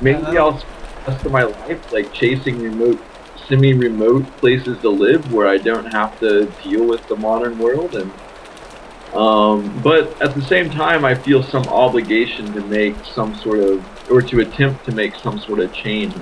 maybe Uh, I'll spend the rest of my life like chasing remote, semi-remote places to live where I don't have to deal with the modern world. And um, but at the same time, I feel some obligation to make some sort of or to attempt to make some sort of change.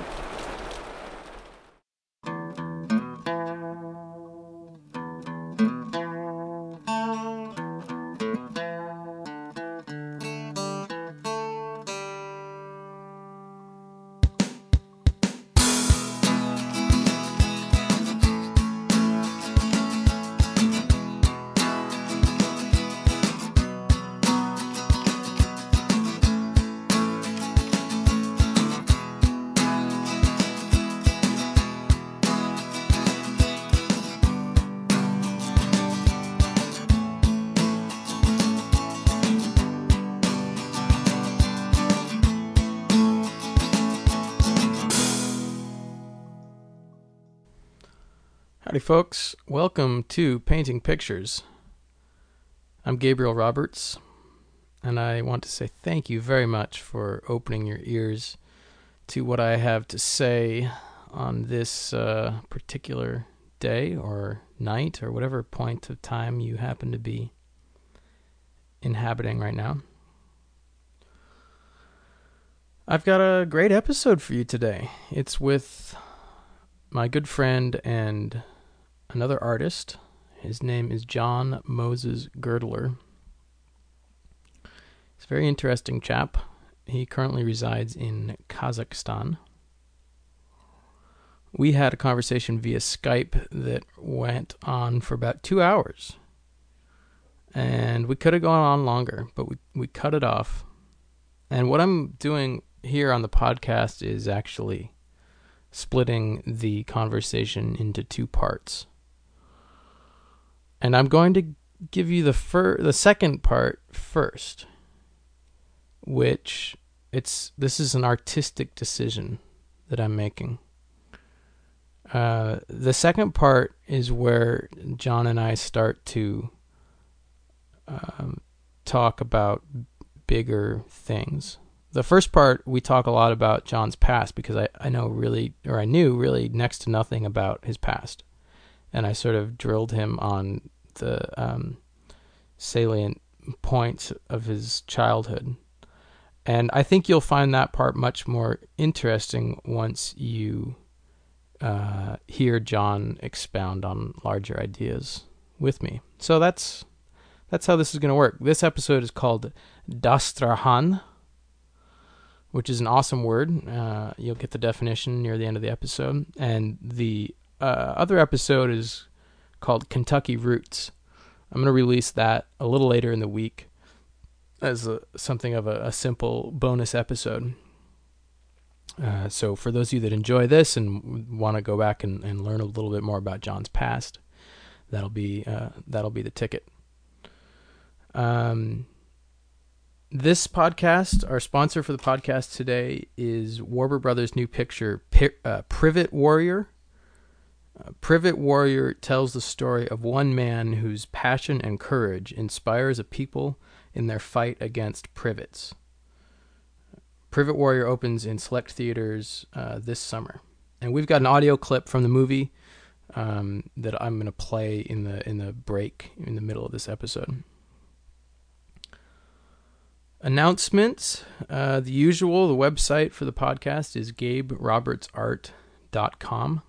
Folks. Welcome to Painting Pictures. I'm Gabriel Roberts, and I want to say thank you very much for opening your ears to what I have to say on this uh, particular day or night or whatever point of time you happen to be inhabiting right now. I've got a great episode for you today. It's with my good friend and another artist. His name is John Moses Girdler. He's a very interesting chap. He currently resides in Kazakhstan. We had a conversation via Skype that went on for about two hours. And we could have gone on longer, but we, we cut it off. And what I'm doing here on the podcast is actually splitting the conversation into two parts. And I'm going to give you the fir- the second part first, which it's this is an artistic decision that I'm making. Uh, the second part is where John and I start to um, talk about bigger things. The first part we talk a lot about John's past because I, I know really or I knew really next to nothing about his past. And I sort of drilled him on the um, salient points of his childhood. And I think you'll find that part much more interesting once you uh, hear John expound on larger ideas with me. So that's that's how this is going to work. This episode is called Dastrahan, which is an awesome word. Uh, you'll get the definition near the end of the episode. And the uh, other episode is called Kentucky Roots. I'm going to release that a little later in the week as a, something of a, a, simple bonus episode. Uh, so, for those of you that enjoy this and want to go back and, and, learn a little bit more about John's past, that'll be uh, that'll be the ticket. Um, this podcast, our sponsor for the podcast today is Warner Brothers' new picture, uh, Privet Warrior. Uh, Privet Warrior tells the story of one man whose passion and courage inspires a people in their fight against privets. Privet Warrior opens in select theaters uh, this summer, and we've got an audio clip from the movie um, that I'm going to play in the in the break in the middle of this episode. Announcements. Uh, the usual, the website for the podcast is gaberobertsart.com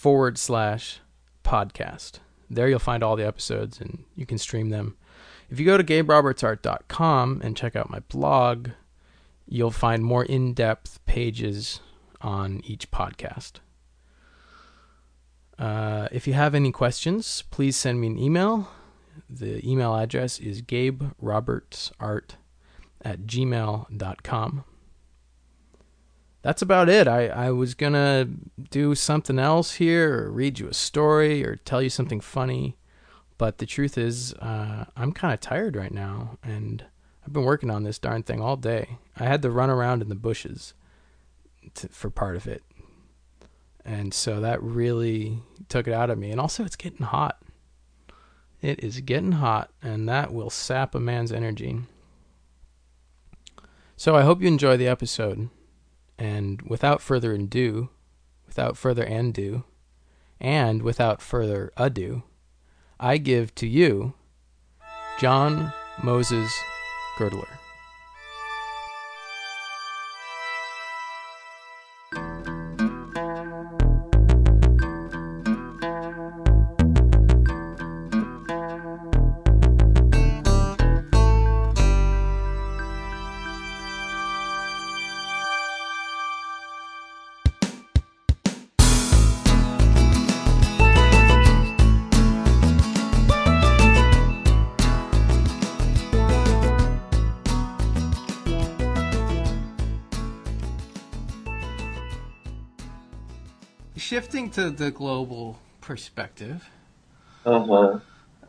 forward slash podcast. There you'll find all the episodes and you can stream them. If you go to gaberobertsart.com and check out my blog, you'll find more in depth pages on each podcast. Uh, if you have any questions, please send me an email the email address is gaberobertsart at gmail.com. That's about it. I, I was going to do something else here, or read you a story, or tell you something funny. But the truth is, uh, I'm kind of tired right now, and I've been working on this darn thing all day. I had to run around in the bushes to, for part of it. And so that really took it out of me. And also, it's getting hot. It is getting hot, and that will sap a man's energy. So I hope you enjoy the episode. And without further ado, without further ado, and without further ado, I give to you John Moses Girdler. To the global perspective, Uh huh.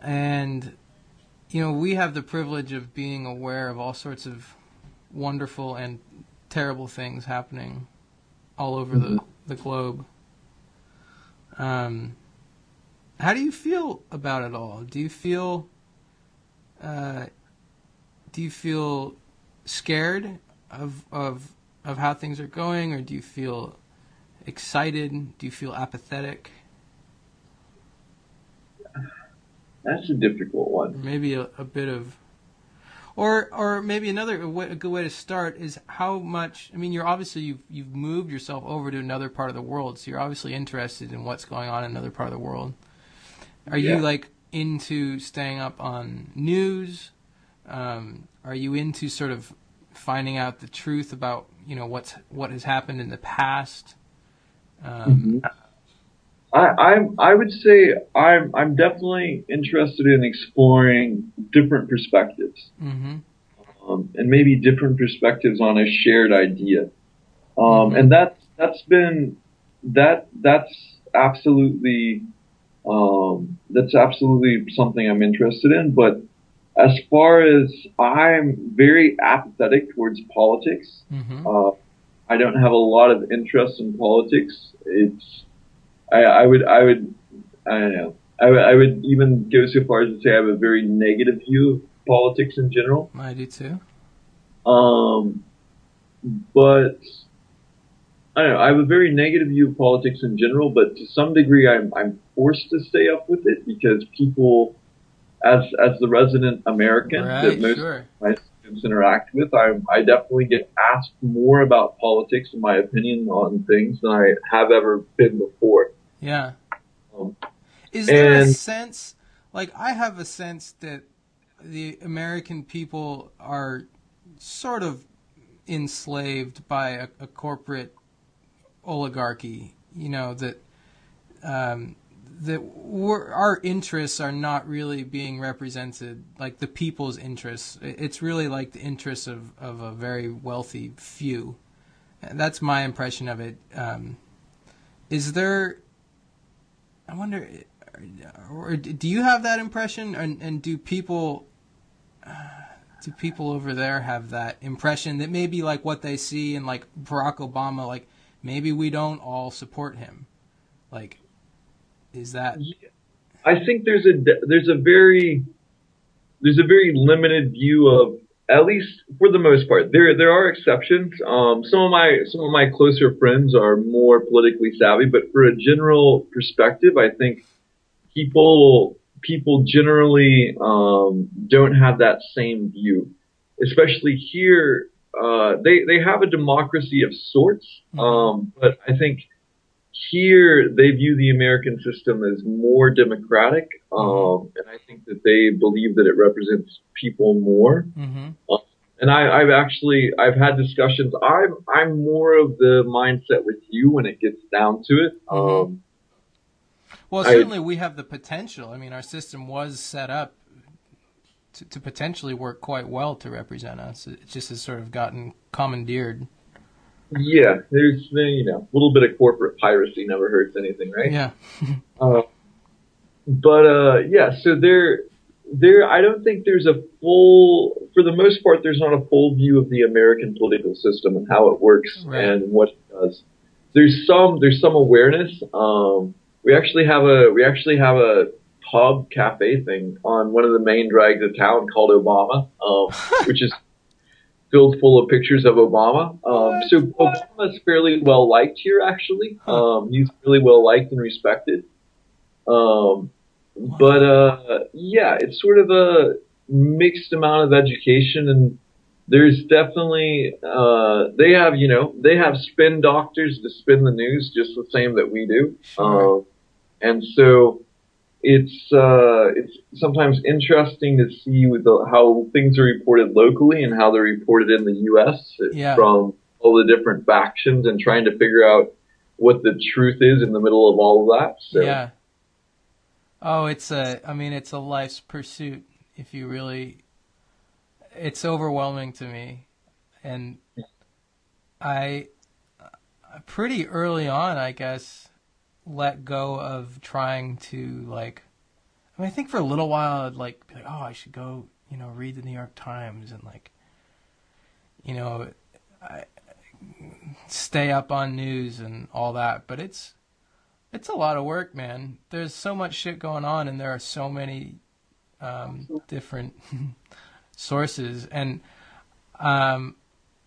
and you know, we have the privilege of being aware of all sorts of wonderful and terrible things happening all over the, the globe. Um, how do you feel about it all? Do you feel uh, do you feel scared of of of how things are going, or do you feel excited? Do you feel apathetic? That's a difficult one. maybe a, a bit of, or or maybe another a, way, a good way to start is how much. I mean, you're obviously you've you've moved yourself over to another part of the world, so you're obviously interested in what's going on in another part of the world. Are you like into staying up on news? Um, are you into sort of finding out the truth about you know what's what has happened in the past? Um, I, I'm, I would say I'm, I'm definitely interested in exploring different perspectives, hmm um, and maybe different perspectives on a shared idea. Um, Mhm. and that's, that's been, that, that's absolutely, um, that's absolutely something I'm interested in. But as far as I'm very apathetic towards politics, hmm uh, I don't have a lot of interest in politics. It's I, I would I would I don't know. I, I would even go so far as to say I have a very negative view of politics in general. I do too. Um, but I don't know. I have a very negative view of politics in general, but to some degree, I'm I'm forced to stay up with it because people, as as the resident American Right, that most sure. Interact with, I I definitely get asked more about politics and my opinion on things than I have ever been before. Yeah. Um, Is there a sense, like I have a sense that the American people are sort of enslaved by a, a corporate oligarchy. You know that um, that our interests are not really being represented, like the people's interests. It's really like the interests of, of a very wealthy few. And That's my impression of it. Um, is there? I wonder, or do you have that impression, and, and do people, uh, do people over there have that impression that maybe like what they see in like Barack Obama, like maybe we don't all support him, like, is that? I think there's a there's a very there's a very limited view of at least for the most part. There there are exceptions. Um, some of my some of my closer friends are more politically savvy, but for a general perspective, I think people people generally um, don't have that same view. Especially here, uh, they they have a democracy of sorts, um, but I think here they view the American system as more democratic, um, and I think that they believe that it represents people more. Mm-hmm. And I, I've actually I've had discussions. I'm I'm more of the mindset with you when it gets down to it. Mhm. Um, Well, I- certainly we have the potential. I mean, our system was set up to, to potentially work quite well to represent us. It just has sort of gotten commandeered. Yeah, there's you know a little bit of corporate piracy never hurts anything, right? Yeah. Uh, but uh, yeah, so there, there. I don't think there's a full, for the most part, there's not a full view of the American political system and how it works Right. and what it does. There's some, there's some awareness. Um, we actually have a, we actually have a pub cafe thing on one of the main drags of town called Obama, um, which is filled full of pictures of Obama. Um, so Obama is fairly well liked here, actually. Um, he's really well liked and respected. Um, but uh, yeah, it's sort of a mixed amount of education, and there's definitely uh, they have you know they have spin doctors to spin the news just the same that we do, Sure. uh, and so it's uh, it's sometimes interesting to see with the, how things are reported locally and how they're reported in the U.S. Yeah. from all the different factions and trying to figure out what the truth is in the middle of all of that. So Yeah. Oh, it's a. I mean, it's a life's pursuit. If you really, it's overwhelming to me, and I, pretty early on, I guess, let go of trying to like. I mean, I think for a little while, I'd like be like, oh, I should go, you know, read the New York Times and like, you know, I, stay up on news and all that. But it's it's a lot of work, man. There's so much shit going on, and there are so many um, different sources. And um,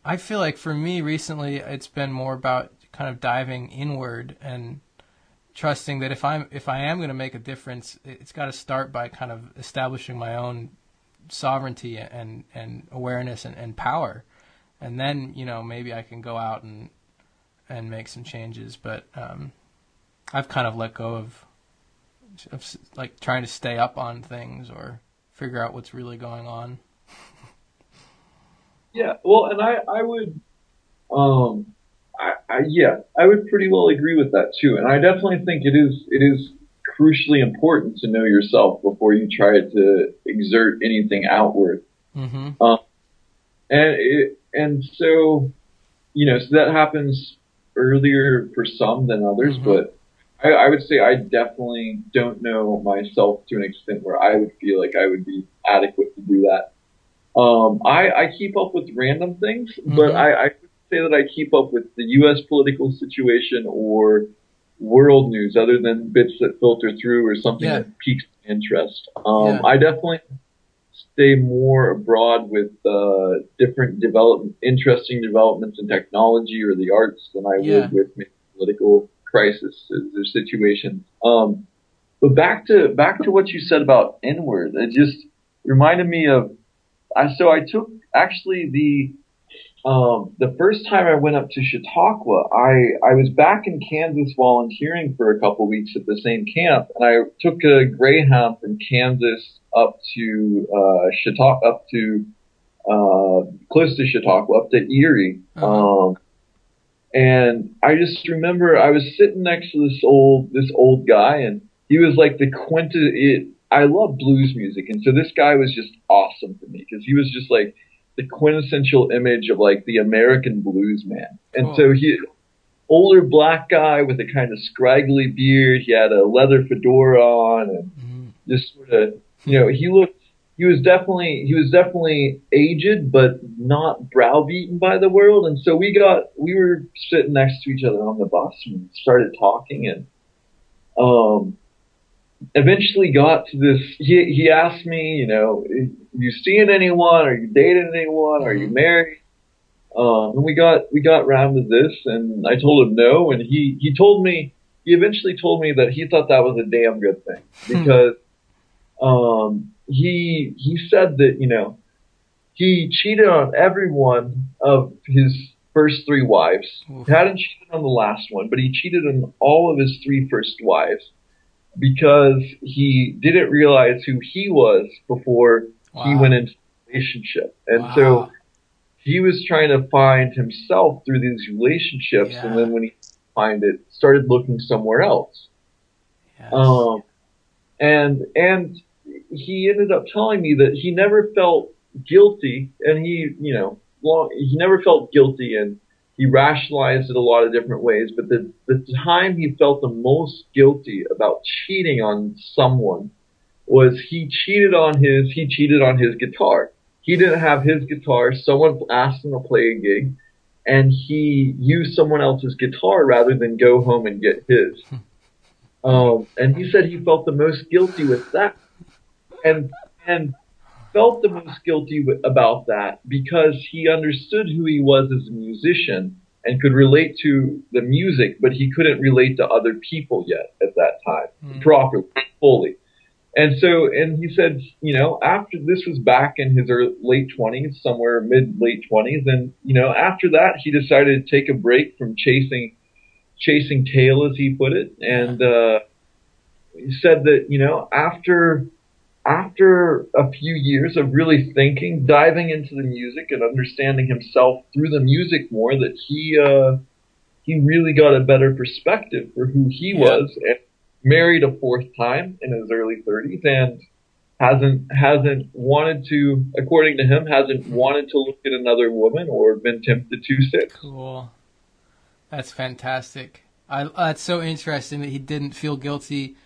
I feel like for me recently, it's been more about kind of diving inward and trusting that if I'm if I am going to make a difference, it's got to start by kind of establishing my own sovereignty and and awareness and, and power, and then you know maybe I can go out and and make some changes. But um, I've kind of let go of, of like trying to stay up on things or figure out what's really going on. Yeah, well, and I, I would, um, I, I, yeah, I would pretty well agree with that too. And I definitely think it is, it is crucially important to know yourself before you try to exert anything outward. Mm-hmm. And it, and so, you know, so that happens earlier for some than others, Mhm. but I, I would say I definitely don't know myself to an extent where I would feel like I would be adequate to do that. Um, I, I keep up with random things, but Mhm. I, I say that I keep up with the U.S. political situation or world news other than bits that filter through or something Yeah. that piques interest. Um, Yeah. I definitely stay more abroad with uh, different development, interesting developments in technology or the arts than I Yeah. would with political crisis or situations. Um, but back to back to what you said about inward, it just reminded me of. I so I took actually the um, the first time I went up to Chautauqua, I I was back in Kansas volunteering for a couple weeks at the same camp, and I took a Greyhound from Kansas up to uh, Chautauqua, up to uh, close to Chautauqua, up to Erie. Uh-huh. Um, and I just remember I was sitting next to this old this old guy, and he was like the. It, I love blues music, and so this guy was just awesome for me because he was just like the quintessential image of like the American blues man. And Cool. so he, older black guy with a kind of scraggly beard. He had a leather fedora on, and Mhm. just sort of, you know, he looked. He was definitely he was definitely aged, but not browbeaten by the world. And so we got we were sitting next to each other on the bus and started talking, and um, eventually got to this. He he asked me, you know, you seeing anyone? Are you dating anyone? Are you Mhm. married? Um, and we got we got round to this, and I told him no, and he he told me he eventually told me that he thought that was a damn good thing because um, he he said that you know he cheated on every one of his first three wives. Oof. He hadn't cheated on the last one, but he cheated on all of his three first wives because he didn't realize who he was before he went into relationship, and Wow. so he was trying to find himself through these relationships, Yeah. and then when he find it, started looking somewhere else. Yes. Um, and and he ended up telling me that he never felt guilty, and he, you know, long, he never felt guilty, and he rationalized it a lot of different ways. But the the time he felt the most guilty about cheating on someone was he cheated on his he cheated on his guitar. He didn't have his guitar. Someone asked him to play a gig, and he used someone else's guitar rather than go home and get his. Um, and he said he felt the most guilty with that. And and felt the most guilty w- about that because he understood who he was as a musician and could relate to the music, but he couldn't relate to other people yet at that time Mm. properly, fully. And so, and he said, you know, after this was back in his early, late twenties, somewhere mid late twenties, and you know, after that, he decided to take a break from chasing, chasing tail, as he put it, and uh, he said that you know, after after a few years of really thinking, diving into the music and understanding himself through the music more, that he uh, he really got a better perspective for who he Yeah. was and married a fourth time in his early 30s and hasn't hasn't wanted to according to him hasn't wanted to look at another woman or been tempted to since Cool. That's fantastic. I that's so interesting that he didn't feel guilty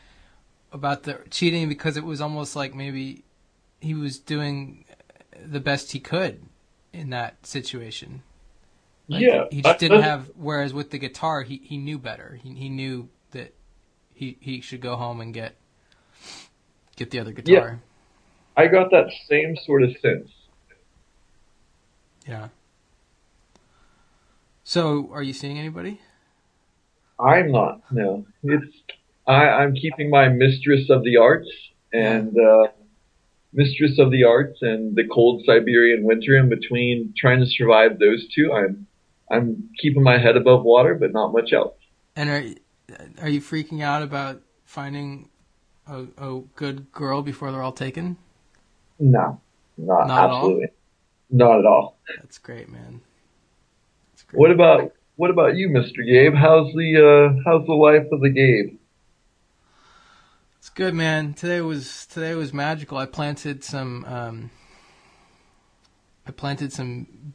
about the cheating because it was almost like maybe he was doing the best he could in that situation. Like, yeah He just didn't have whereas with the guitar he, he knew better. He he knew that he he should go home and get get the other guitar. Yeah, I got that same sort of sense Yeah. So, are you seeing anybody? I'm not no it's I I'm keeping my mistress of the arts and uh mistress of the arts and the cold Siberian winter in between trying to survive those two I'm I'm keeping my head above water but not much else And are are you freaking out about finding a, a good girl before they're all taken? No, not, Not at all? absolutely, not at all. That's great, man. That's great. What about what about you, Mr. Gabe? How's the uh, how's the life of the Gabe? It's good, man. Today was today was magical. I planted some um, I planted some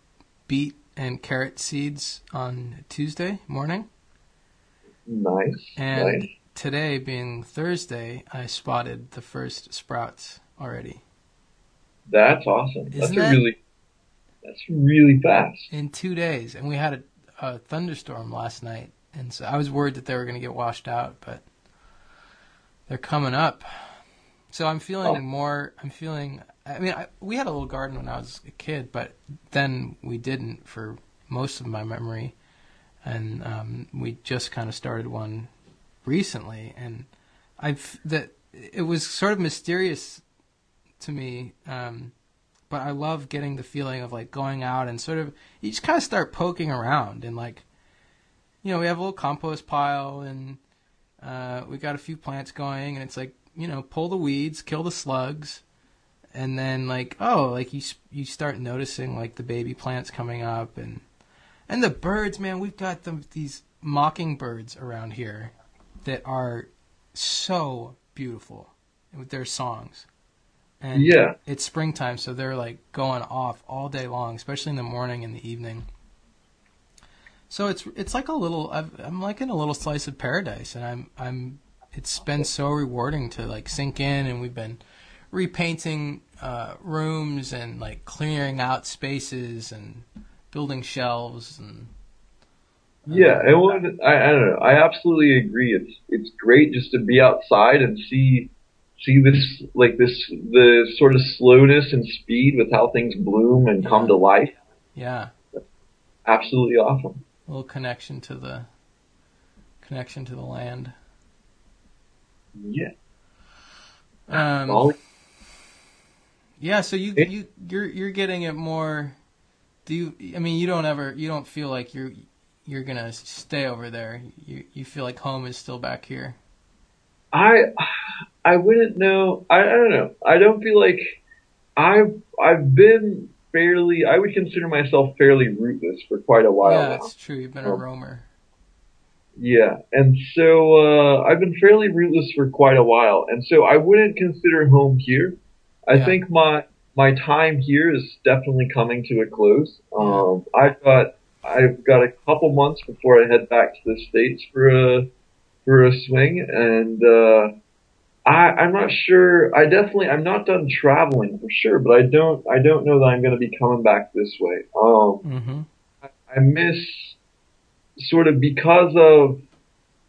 beet and carrot seeds on Tuesday morning, Nice, and nice. today being Thursday, I spotted the first sprouts already That's awesome. That's Isn't a that- really that's really fast. in two days. And we had a, a thunderstorm last night, and so I was worried that they were going to get washed out, but they're coming up. So I'm feeling Oh. more. I'm feeling. I mean, I, we had a little garden when I was a kid, but then we didn't for most of my memory, and um, we just kind of started one recently, and I've that it was sort of mysterious to me. Um, but I love getting the feeling of like going out and sort of you just kind of start poking around and like you know we have a little compost pile and uh, we got a few plants going and it's like you know pull the weeds kill the slugs and then like oh like you you start noticing like the baby plants coming up and and the birds man we've got them these mockingbirds around here that are so beautiful with their songs and Yeah, it's springtime, so they're like going off all day long, especially in the morning and the evening. So it's it's like a little I've, I'm like in a little slice of paradise, and I'm I'm it's been so rewarding to like sink in, and we've been repainting uh, rooms and like clearing out spaces and building shelves and yeah. It was. I, I don't know. I absolutely agree. It's it's great just to be outside and see see this like this the sort of slowness and speed with how things bloom and come to life. yeah, Absolutely awesome. A little connection to the connection to the land. Yeah. Um, Yeah, so you It- you you're you're getting it more. Do you? I mean, you don't ever you don't feel like you're you're gonna stay over there. You you feel like home is still back here. I I wouldn't know. I, I don't know. I don't feel like I've I've been fairly. I would consider myself fairly rootless for quite a while yeah, now. it's true. You've been a Um, roamer. Yeah, and so uh, I've been fairly rootless for quite a while, and so I wouldn't consider home here. I Yeah. think my my time here is definitely coming to a close. Um, I've got I've got a couple months before I head back to the states for a for a swing, and uh, I I'm not sure. I definitely I'm not done traveling for sure, but I don't I don't know that I'm going to be coming back this way. Um, Mm-hmm. I miss sort of because of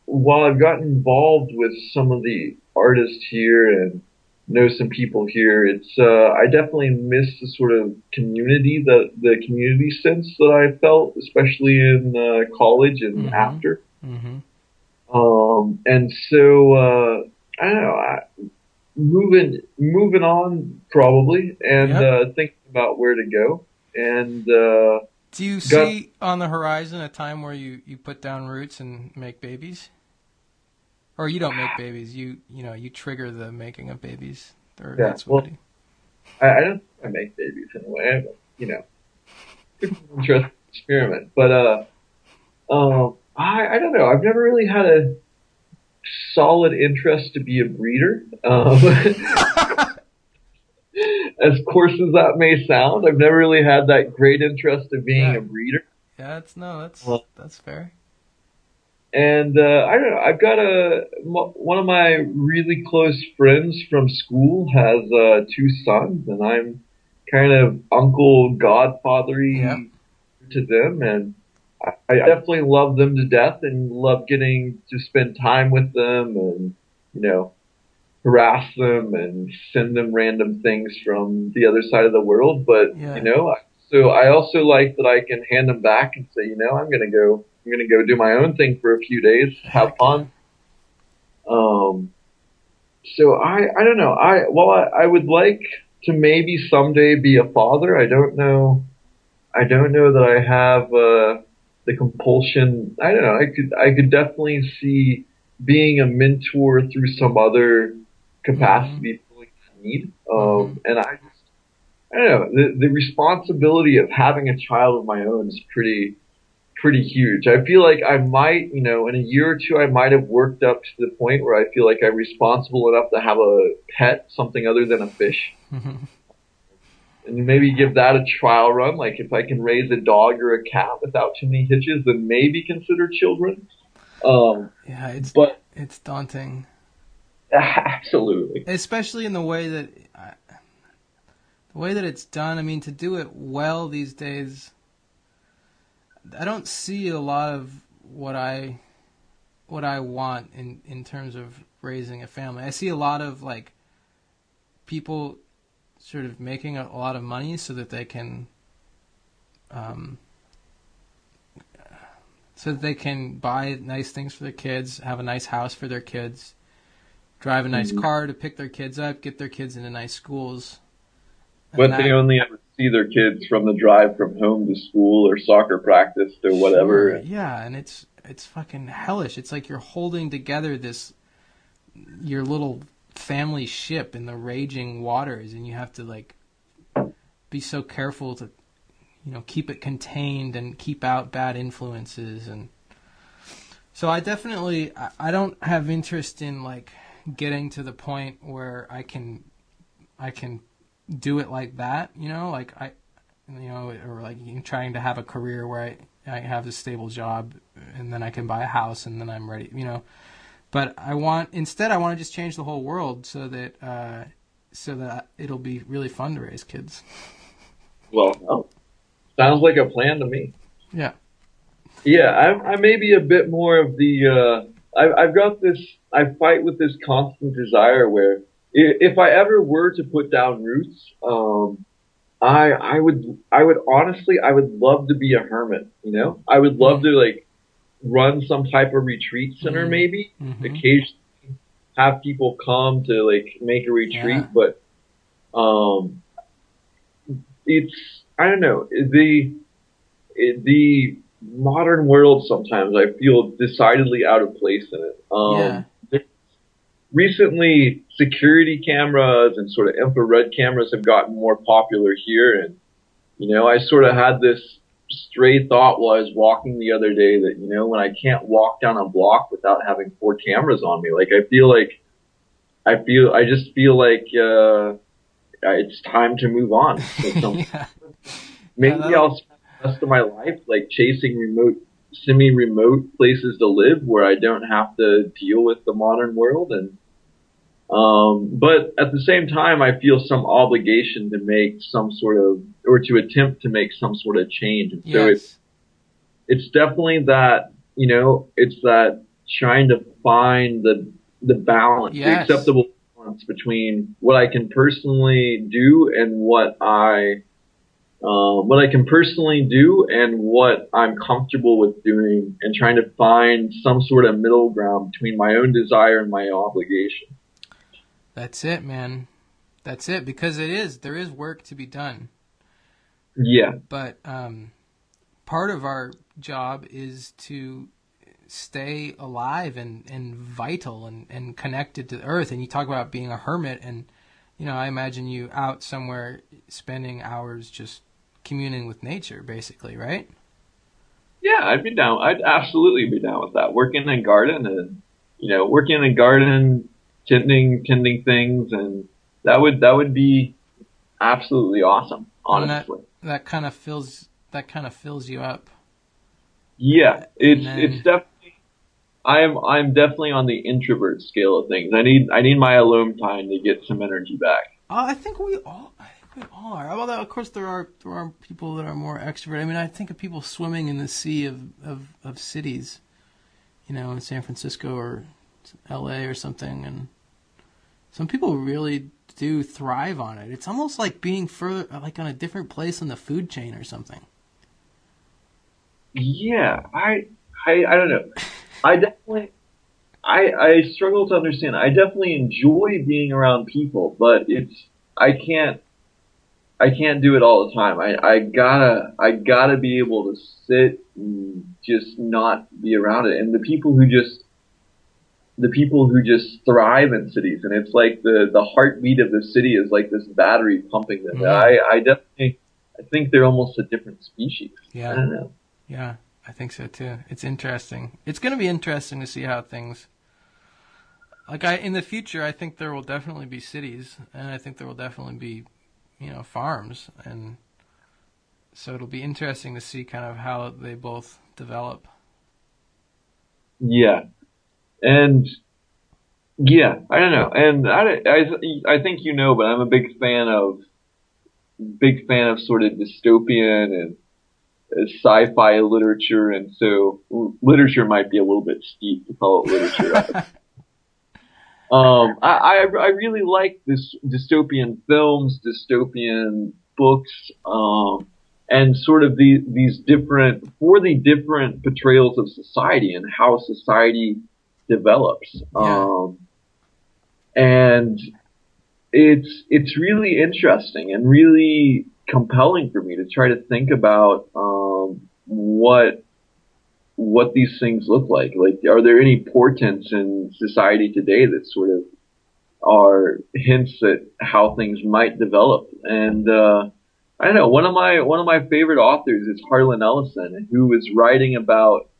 while I've gotten involved with some of the artists here and know some people here. It's uh, I definitely miss the sort of community that the community sense that I felt, especially in uh, college and Mhm. after. Mm-hmm. Um, and so uh, I don't know. I, moving moving on probably, and Yep. uh, thinking about where to go. And uh, Do you Got- see on the horizon a time where you, you put down roots and make babies? Or you don't make babies, you you know, you trigger the making of babies. Or Yeah, that's what well- I, I don't I make babies in a way. But, you know, interesting experiment. But uh, um, I I don't know. I've never really had a solid interest to be a breeder. Um, as coarse as that may sound, I've never really had that great interest in being Yeah. a breeder. yeah, that's no, that's Well- that's fair. And uh, I don't know. I've got a one of my really close friends from school has uh, two sons, and I'm kind of uncle godfathery Yeah. to them, and I, I definitely love them to death, and love getting to spend time with them, and you know, harass them and send them random things from the other side of the world. But Yeah. you know, so I also like that I can hand them back and say, you know, I'm gonna go, I'm gonna go do my own thing for a few days, have fun. Um, so I, I don't know. I, well, I, I would like to maybe someday be a father. I don't know. I don't know that I have, uh, the compulsion. I don't know. I could, I could definitely see being a mentor through some other capacity mm-hmm. that need. Um, mm-hmm. and I just, I don't know, the, the responsibility of having a child of my own is pretty, pretty huge. I feel like I might, you know, in a year or two, I might have worked up to the point where I feel like I'm responsible enough to have a pet, something other than a fish. Mm-hmm. And maybe give that a trial run. Like if I can raise a dog or a cat without too many hitches, then maybe consider children. Um, yeah, it's but it's daunting. absolutely. especially in the way that I, the way that it's done. I mean, to do it well these days, I don't see a lot of what I what I want in in terms of raising a family. I see a lot of like people sort of making a, lot of money so that they can um so that they can buy nice things for their kids, have a nice house for their kids, drive a nice Mhm. car to pick their kids up, get their kids into nice schools. But that- they only ever see their kids from the drive from home to school or soccer practice or whatever. Sure, yeah, and it's it's fucking hellish. It's like you're holding together this your little family ship in the raging waters, and you have to like be so careful to you know keep it contained and keep out bad influences and so I definitely I, don't have interest in like getting to the point where I can I can do it like that, you know, like I you know, or like trying to have a career where I, I have a stable job and then I can buy a house and then I'm ready, you know. But I want instead I want to just change the whole world so that uh, so that it'll be really fun to raise kids. Well, sounds like a plan to me. Yeah. Yeah, I, I may be a bit more of the. Uh, I, I've got this. I fight with this constant desire where if I ever were to put down roots, um, I I would I would honestly I would love to be a hermit. You know, I would love to like run some type of retreat center, Mhm. maybe hmm occasionally have people come to like make a retreat, Yeah. but um, it's I don't know the the modern world. Sometimes I feel decidedly out of place in it. Um, Yeah. Recently, security cameras and sort of infrared cameras have gotten more popular here, and you know, I sort of had this stray thought while I was walking the other day that you know when I can't walk down a block without having four cameras on me, like I feel like I feel I just feel like uh, it's time to move on. Yeah. maybe that'll- I'll spend the rest of my life like chasing remote, semi-remote places to live where I don't have to deal with the modern world and. Um, but at the same time, I feel some obligation to make some sort of, or to attempt to make some sort of change. And so it's, Yes. it's definitely that you know it's that trying to find the the balance Yes. the acceptable balance balance between what I can personally do and what I um, what I can personally do and what I'm comfortable with doing, and trying to find some sort of middle ground between my own desire and my obligation. That's it, man. That's it. Because it is there is work to be done. Yeah. But um, part of our job is to stay alive and, and vital and, and connected to the earth. And you talk about being a hermit, and you know, I imagine you out somewhere spending hours just communing with nature, basically, right? Yeah, I'd be down. I'd absolutely be down with that. Working in a garden and you know, working in a garden, tending tending things, and that would that would be absolutely awesome. Honestly, that, that kind of fills that kind of fills you up. Yeah, it's then... it's definitely. I'm I'm definitely on the introvert scale of things. I need I need my alone time to get some energy back. Uh, I think we all I think we all are. Although of course there are there are people that are more extrovert. I mean, I think of people swimming in the sea of of, of cities, you know, in San Francisco or L.A. or something, and some people really do thrive on it. It's almost like being further like on a different place in the food chain or something. Yeah, I I I don't know. I definitely, I I struggle to understand. I definitely enjoy being around people, but it's I can't I can't do it all the time. I I gotta I gotta be able to sit and just not be around it. And the people who just the people who just thrive in cities, and it's like the the heartbeat of the city is like this battery pumping them. Mm. I I definitely I think they're almost a different species. Yeah. I don't know. Yeah. I think so too. It's interesting. It's going to be interesting to see how things. Like I in the future, I think there will definitely be cities, and I think there will definitely be, you know, farms, and so it'll be interesting to see kind of how they both develop. Yeah, and yeah, I don't know, and I, I, I think you know, but I'm a big fan of, big fan of sort of dystopian and sci-fi literature, and so literature might be a little bit steep to call it literature. um, I, I, I really like this dystopian films, dystopian books, um, and sort of the, these different, for the different portrayals of society and how society develops. Yeah. Um, and it's, it's really interesting and really compelling for me to try to think about um, what what these things look like. Like, are there any portents in society today that sort of are hints at how things might develop? And uh, I don't know. One of my one of my favorite authors is Harlan Ellison, who is writing about,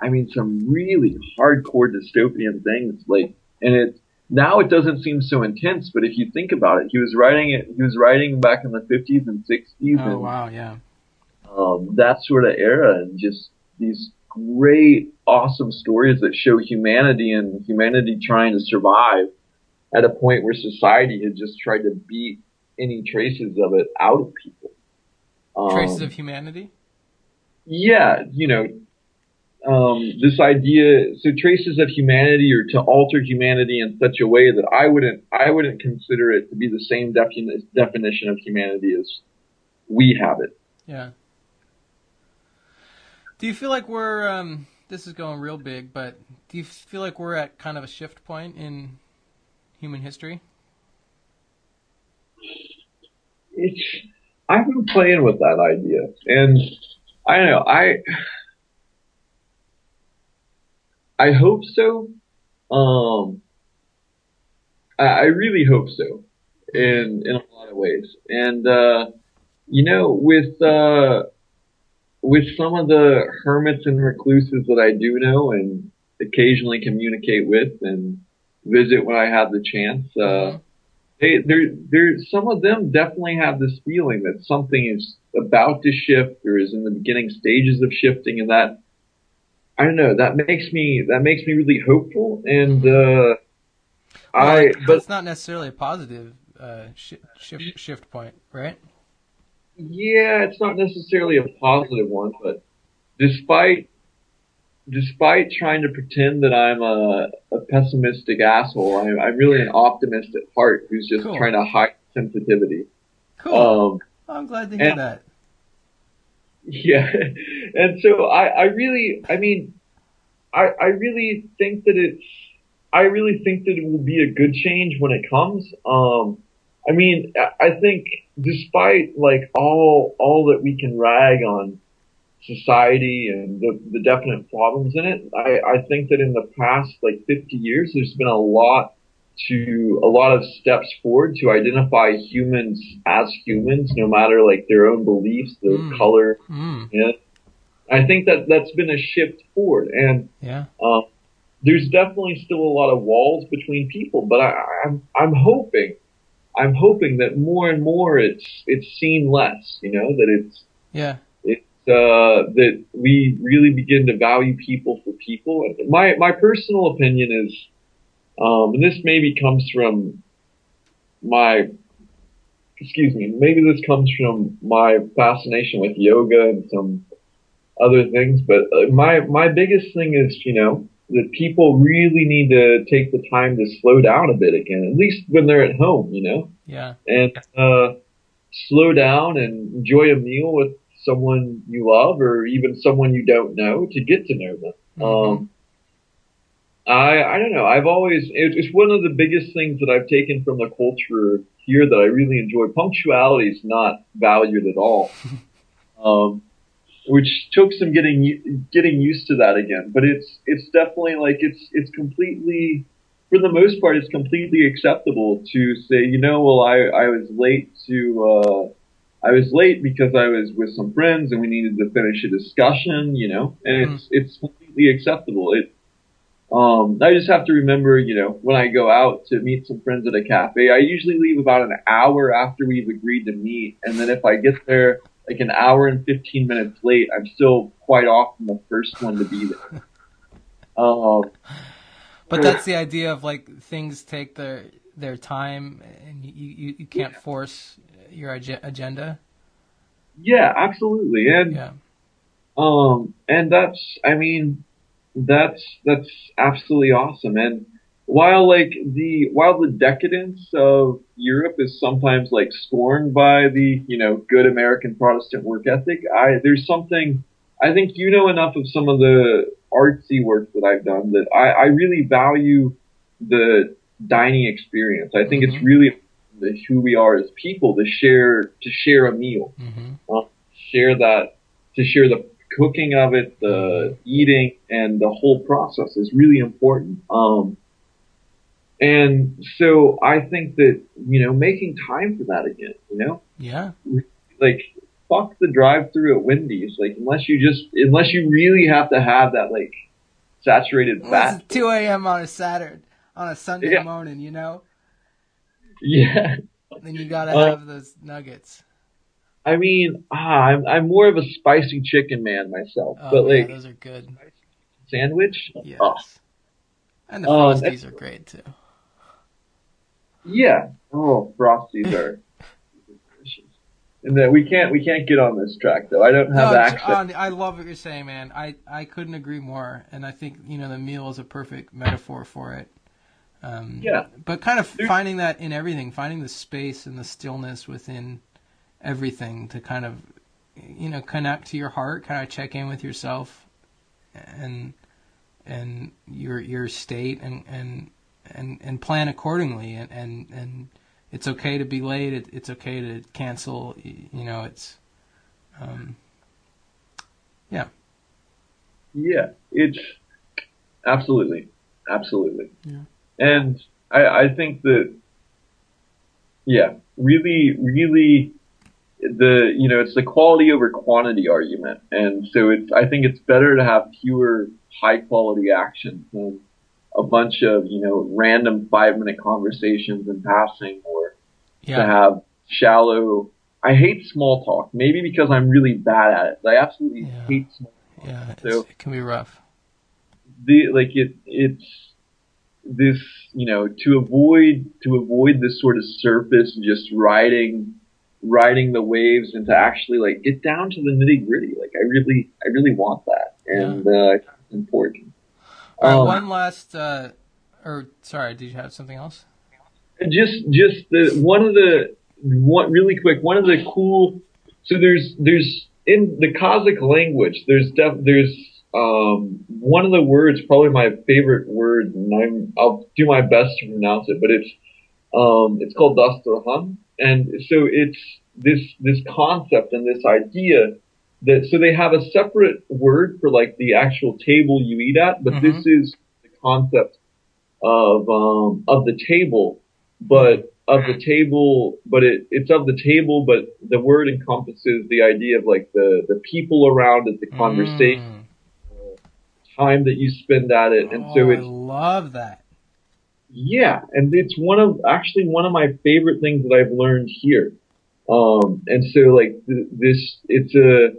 I mean, some really hardcore dystopian things. Like, and it now it doesn't seem so intense, but if you think about it, he was writing it. He was writing back in the fifties and sixties. Oh and, wow, yeah. Um, that sort of era, and just these great, awesome stories that show humanity and humanity trying to survive at a point where society had just tried to beat any traces of it out of people. Um, traces of humanity. Yeah, you know, um, this idea, so traces of humanity or to alter humanity in such a way that I wouldn't, I wouldn't consider it to be the same defini- definition of humanity as we have it. Yeah. Do you feel like we're, um, this is going real big, but do you feel like we're at kind of a shift point in human history? It's, I've been playing with that idea and I don't know, I, I hope so. Um, I, I really hope so in, in a lot of ways. And, uh, you know, with, uh, with some of the hermits and recluses that I do know and occasionally communicate with and visit when I have the chance, uh, they, they're, they're, some of them definitely have this feeling that something is about to shift or is in the beginning stages of shifting and that I don't know. That makes me that makes me really hopeful, and mm-hmm. uh, well, I. But it's not necessarily a positive uh, sh- shift shift point, right? Yeah, it's not necessarily a positive one, but despite despite trying to pretend that I'm a, a pessimistic asshole, I'm, I'm really an optimist at heart who's just Cool. trying to hide sensitivity. Cool. Um, I'm glad to hear and- that. Yeah, and so I, I really, I mean, I, I really think that it's, I really think that it will be a good change when it comes. Um, I mean, I- think despite like all, all that we can rag on society and the, the definite problems in it, I, I think that in the past like 50 years, there's been a lot to, a lot of steps forward to identify humans as humans, no matter like their own beliefs, their Mm. color, Mm, yeah. I think that that's been a shift forward, and yeah. um, there's definitely still a lot of walls between people. But I, I'm I'm hoping, I'm hoping that more and more it's it's seen less. You know that it's Yeah. it's uh, that we really begin to value people for people. And my my personal opinion is, um, and this maybe comes from my excuse me, maybe this comes from my fascination with yoga and some other things, but uh, my my biggest thing is, you know, that people really need to take the time to slow down a bit again, at least when they're at home, you know Yeah. and uh, slow down and enjoy a meal with someone you love or even someone you don't know to get to know them. Mhm. Um, I I don't know. I've always it, it's one of the biggest things that I've taken from the culture here that I really enjoy. Punctuality is not valued at all, um, which took some getting getting used to that again. But it's it's definitely like it's it's completely for the most part, it's completely acceptable to say, you know, well, I, I was late to, uh, I was late because I was with some friends and we needed to finish a discussion, you know, and it's, it's completely acceptable. It, um, I just have to remember, you know, when I go out to meet some friends at a cafe, I usually leave about an hour after we've agreed to meet. And then if I get there like an hour and 15 minutes late, I'm still quite often the first one to be there. Um, But that's the idea of like things take their their time, and you you, you can't force your ag- agenda. yeah, absolutely. And, Yeah. Um, and that's, I mean, that's, that's absolutely awesome. And while like the, while the decadence of Europe is sometimes like scorned by the, you know, good American Protestant work ethic, I, there's something, I think you know enough of some of the artsy work that I've done that I, I really value the dining experience. I think it's Mhm. really the, who we are as people to share, to share a meal hmm share that to share the cooking of it, the eating, and the whole process is really important. Um, and so I think that you know making time for that again, you know, Yeah. like fuck the drive-through at Wendy's, like unless you just unless you really have to have that like saturated fat. it's 2 a.m. on a Saturday, on a Sunday Yeah. morning, you know? Yeah, Then you gotta Uh, have those nuggets. I mean, ah, I'm I'm more of a spicy chicken man myself, Oh, but yeah, like those are good. sandwich, Yes. oh, And the Frosties that's- are great too. Yeah. Oh, Frosties are delicious. And then we can't we can't get on this track though. I don't have No, access. I love what you're saying, man. I, I couldn't agree more, and I think you know the meal is a perfect metaphor for it. Um, Yeah. But kind of finding that in everything, finding the space and the stillness within everything to kind of you know connect to your heart, kind of check in with yourself, and and your your state, and and and, and plan accordingly, and, and and it's okay to be late. It, it's okay to cancel. You know, it's. Um, yeah. Yeah, it's absolutely, absolutely. Yeah. And I I think that yeah, really, really the you know it's the quality over quantity argument, and so it's I think it's better to have fewer high quality actions than a bunch of you know random five minute conversations in passing or to have shallow. I hate small talk. Maybe because I'm really bad at it. I absolutely Yeah. hate small. Talk. Yeah, So- it can be rough. The like it. It's this you know to avoid to avoid this sort of surface just riding riding the waves and to actually like get down to the nitty gritty. Like I really I really want that, and uh, important. All right, Um, one last. Uh, or sorry, did you have something else? just just the one of the one really quick one of the cool so there's there's in the Kazakh language there's def, there's um one of the words probably my favorite word and I'm I'll do my best to pronounce it but it's um it's called dasturhan and so it's this this concept and this idea that so they have a separate word for like the actual table you eat at but this is the concept of um of the table but of the table, but it, it's of the table, but the word encompasses the idea of like the, the people around it, the conversation, Mm. time that you spend at it. And oh, so I it's, love that. Yeah, and it's one of, actually one of my favorite things that I've learned here. Um, and so like th- this, it's a,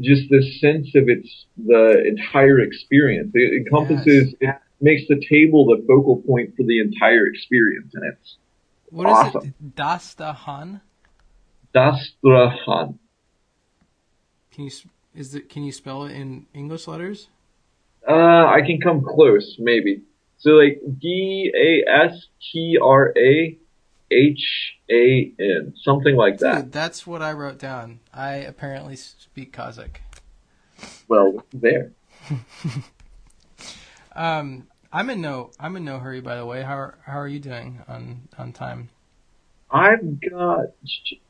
just this sense of it's the entire experience. It encompasses, it makes the table the focal point for the entire experience. And it's, What is Awesome. it? Dastahan? Dastrahan. Can you is it? Can you spell it in English letters? Uh, I can come close, maybe. So like D A S T R A H A N, something like that. Dude, that's what I wrote down. I apparently speak Kazakh. Well, there. Um, I'm in no I'm in no hurry. By the way, how are, how are you doing on on time? I've got.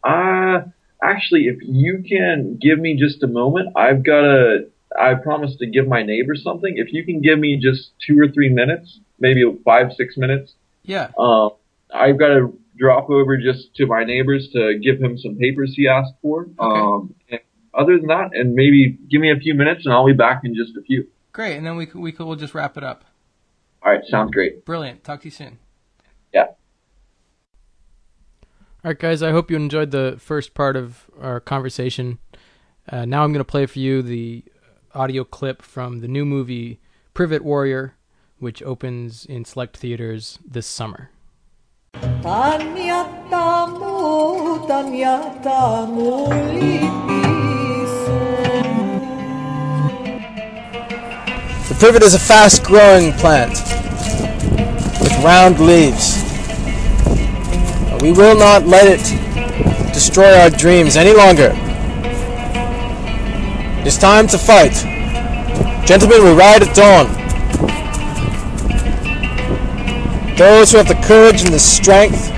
Uh, actually, if you can give me just a moment, I've got a. I promised to give my neighbor something. If you can give me just two or three minutes, maybe five, six minutes, Yeah. uh, I've got to drop over just to my neighbors to give him some papers he asked for. Um, and other than that, and maybe give me a few minutes, and I'll be back in just a few. Great, and then we could, we could, we'll just wrap it up. All right, sounds great. Brilliant. Talk to you soon. Yeah. All right, guys. I hope you enjoyed the first part of our conversation. Uh, now I'm going to play for you the audio clip from the new movie Privet Warrior, which opens in select theaters this summer. Tanyatamu, tanyatamu The privet is a fast growing plant with round leaves. We will not let it destroy our dreams any longer. It is time to fight. Gentlemen, we ride at dawn. Those who have the courage and the strength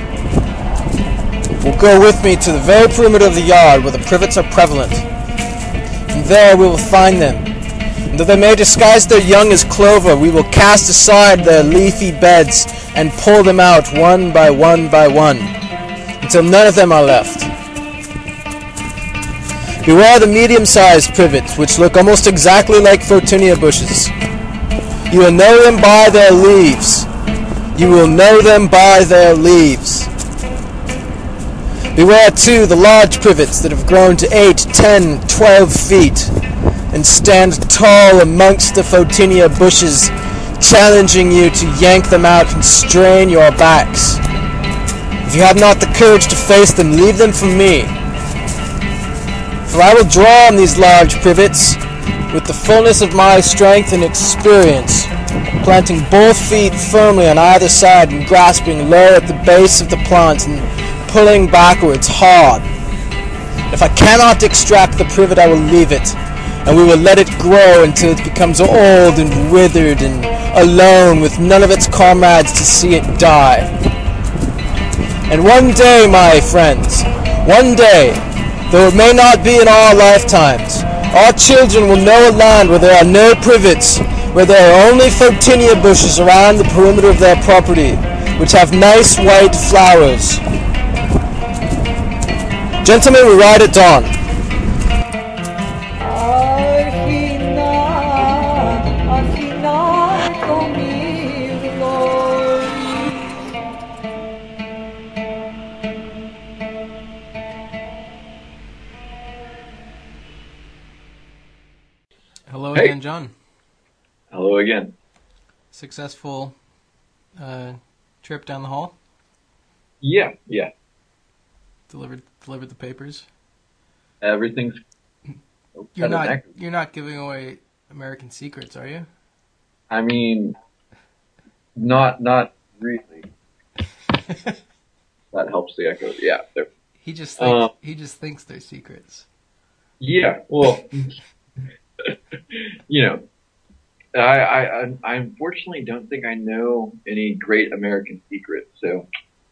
will go with me to the very perimeter of the yard where the privets are prevalent. And there we will find them. And though they may disguise their young as clover, we will cast aside their leafy beds and pull them out one by one by one, until none of them are left. Beware the medium-sized privets, which look almost exactly like photinia bushes. You will know them by their leaves. You will know them by their leaves. Beware too the large privets that have grown to 8, 10, 12 feet and stand tall amongst the photinia bushes, challenging you to yank them out and strain your backs. If you have not the courage to face them, leave them for me. For I will draw on these large pivots with the fullness of my strength and experience, planting both feet firmly on either side and grasping low at the base of the plant and pulling backwards hard. If I cannot extract the privet, I will leave it, and we will let it grow until it becomes old and withered and alone with none of its comrades to see it die. And one day, my friends, one day, though it may not be in our lifetimes, our children will know a land where there are no privets, where there are only photinia bushes around the perimeter of their property, which have nice white flowers. Gentlemen, we ride at dawn. John. Hello again. Successful uh, trip down the hall. Yeah, yeah. Delivered delivered the papers. Everything's. You're not you're not giving away American secrets, are you? I mean, not not really. that helps the echo. Yeah, He just thinks, Uh, he just thinks they're secrets. yeah. Well, you know, I, I I unfortunately don't think I know any great American secrets, so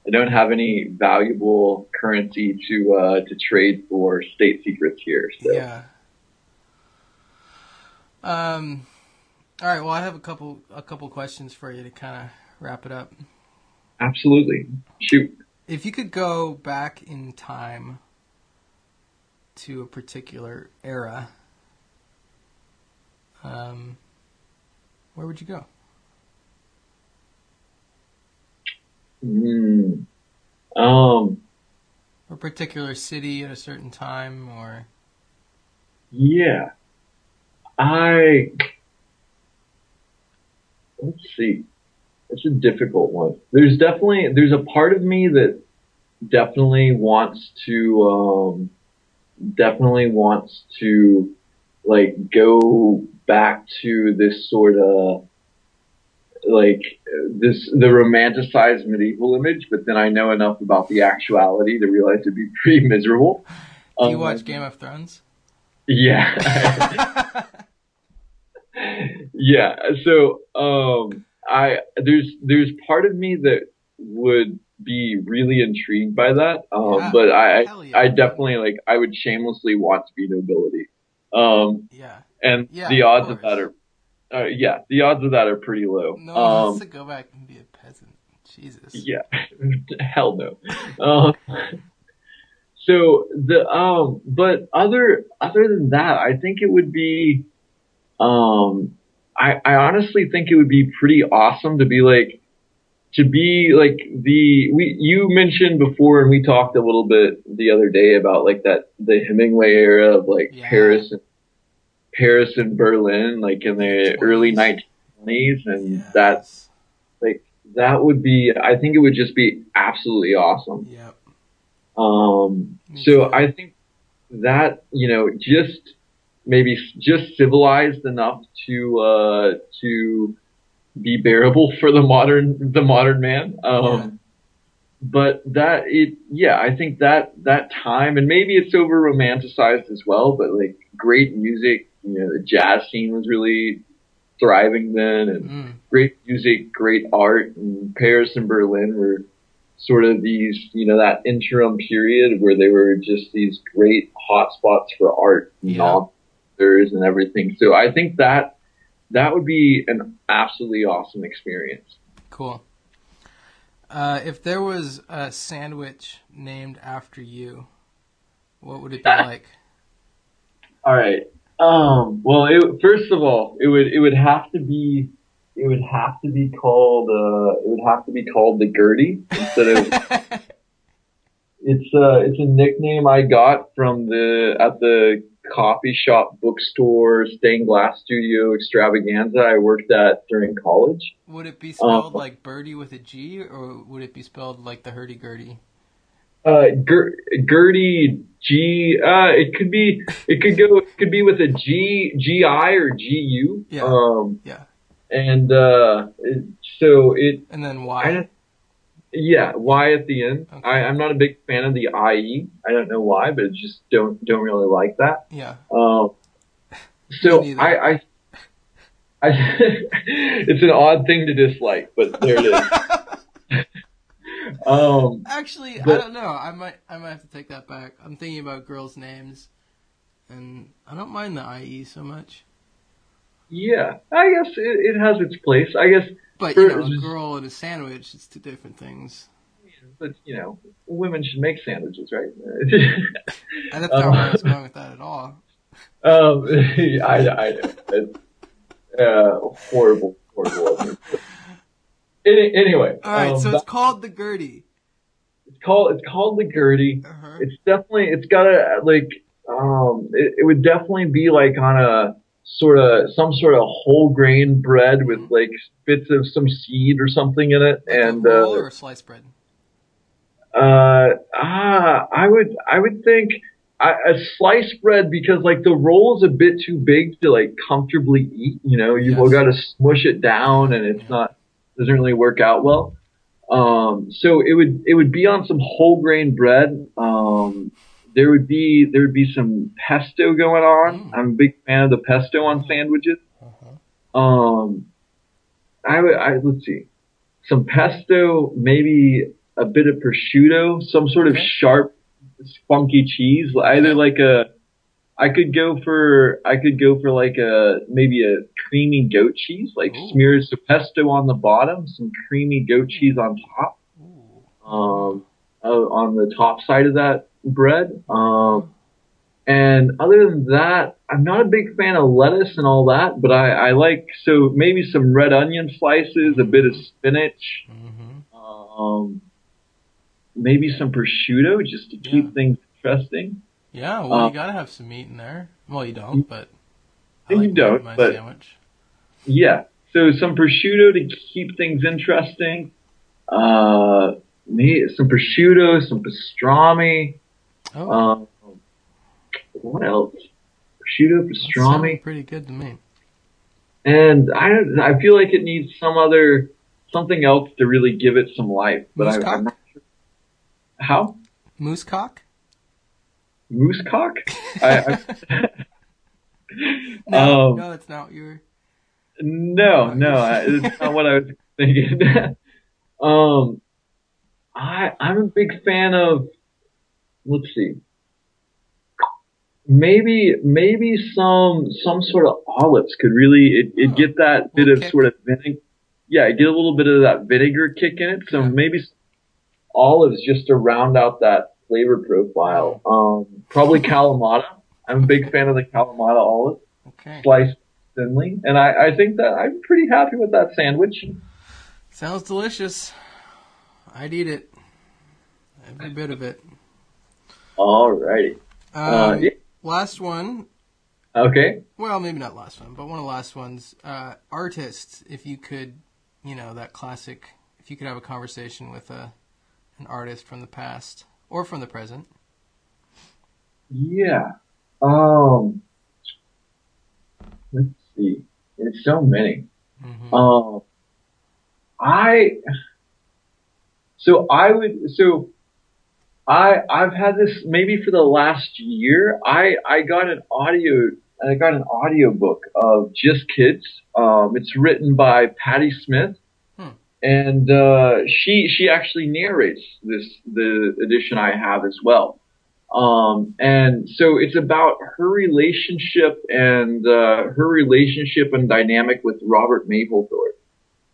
I don't have any valuable currency to uh, to trade for state secrets here. So Yeah. Um. All right. Well, I have a couple a couple questions for you to kind of wrap it up. absolutely, shoot. If you could go back in time to a particular era, um, where would you go? Mm. Um. A particular city at a certain time, or Yeah. I let's see. It's a difficult one. There's definitely there's a part of me that definitely wants to um definitely wants to like go back to this sort of like this the romanticized medieval image, but then I know enough about the actuality to realize it'd be pretty miserable. do you Um, watch Game of Thrones? Yeah. yeah. So, um, I there's there's part of me that would be really intrigued by that, um, Yeah. but I yeah. I definitely like I would shamelessly want to be nobility, um, yeah. And Yeah, the odds of course. that are, uh, yeah, the odds of that are pretty low. No one um, wants to go back and be a peasant. Jesus. yeah, hell no. Um, so the um, but other other than that, I think it would be, um, I I honestly think it would be pretty awesome to be like, to be like the we you mentioned before, and we talked a little bit the other day about like that the Hemingway era of like Yeah. Paris and Paris and Berlin, like in the early 20s. 1920s, and Yes. like that would be I think it would just be absolutely awesome. Yep. Um Me so. I think that, you know, just maybe just civilized enough to uh to be bearable for the modern the modern man. Um Yeah. but that it yeah, I think that that time and maybe it's over romanticized as well, but like great music, you know, the jazz scene was really thriving then and Mm. great music, great art, and Paris and Berlin were sort of these, you know, that interim period where they were just these great hotspots for art and Yeah. authors and everything. So I think that that would be an absolutely awesome experience. Cool. Uh, if there was a sandwich named after you, what would it be like? All right. Um. Well, it, first of all, it would it would have to be it would have to be called uh it would have to be called the Gertie instead of It's uh it's a nickname I got from the at the coffee shop bookstore stained glass studio extravaganza I worked at during college. would it be spelled Uh, like birdie with a G, or would it be spelled like the hurdy gurdy? Uh Ger- Gertie G uh it could be it could go it could be with a G G I or G U. Yeah. Um Yeah. and uh it, so it And then I why? don't yeah, Y at the end. Okay. I, I'm not a big fan of the IE. I don't know why, but just don't don't really like that. Yeah. Um, so I, I, I, it's an odd thing to dislike, but there it is. um, Actually, I don't know. I might I might have to take that back. I'm thinking about girls' names, and I don't mind the IE so much. yeah, I guess it, it has its place. I guess, But you know, For- a girl and a sandwich, it's two different things. but you know, women should make sandwiches, right? And that's not where I was going with that at all. um, I, I know. It's, uh, horrible, horrible. Any, anyway, All right, um, so it's called the Gertie. it's called it's called the Gertie. Uh-huh. it's definitely it's got a like um it, it would definitely be like on a sort of some sort of whole grain bread with Mhm. like bits of some seed or something in it Like and a roll uh, or a sliced bread. uh ah I would I would think I, a sliced bread because like the roll is a bit too big to like comfortably eat. You know, you've Yes. got to smush it down, and it's Yeah. not doesn't really work out well. Um, so it would it would be on some whole grain bread. Um, there would be there would be some pesto going on. Mm. I'm a big fan of the pesto on sandwiches. Uh-huh. Um, I would I let's see, some pesto, maybe a bit of prosciutto, some sort of Okay. sharp, funky cheese. Either like a, I could go for I could go for like a maybe a creamy goat cheese, like Ooh. smears the pesto on the bottom, some creamy goat cheese on top, um, uh, on the top side of that bread. Um, and other than that, I'm not a big fan of lettuce and all that, but I, I like so maybe some red onion slices, a bit of spinach, Mm-hmm. um, maybe some prosciutto just to keep Yeah. things interesting. Yeah, well, Uh, you gotta have some meat in there. Well, you don't, but I You like don't, my but- sandwich. Yeah, so some prosciutto to keep things interesting. Uh, me some prosciutto, some pastrami. Oh, Um, what else? Prosciutto, pastrami. pretty good to me. And I I feel like it needs some other something else to really give it some life. But I, Moosecock? I'm not sure. How Moose cock? Moose cock? I, I, No, um, no, that's not what you were. no, no, I, it's not what I was thinking. um, I I'm a big fan of. Let's see. Maybe maybe some some sort of olives could really it, it Oh, get that bit of kick. sort of vinegar. Yeah, get a little bit of that vinegar kick in it. So Yeah. maybe olives just to round out that flavor profile. Um, probably Kalamata. I'm a big fan of the Kalamata olive, Okay. sliced thinly, and I, I think that I'm pretty happy with that sandwich. Sounds delicious. I'd eat it. Every bit of it. Alrighty. Um, Uh, yeah. Last one. Okay. Well, maybe not last one, but one of the last ones. Uh, artists, if you could, you know, that classic, if you could have a conversation with a, an artist from the past or from the present. Yeah. Um. Let's see. There's so many. hmm Um. I. So I would. So. I I've had this maybe for the last year. I I got an audio. I got an audio book of Just Kids. Um, it's written by Patti Smith. And uh, she she actually narrates this the edition I have as well. Um, and so it's about her relationship and uh, her relationship and dynamic with Robert Mapplethorpe.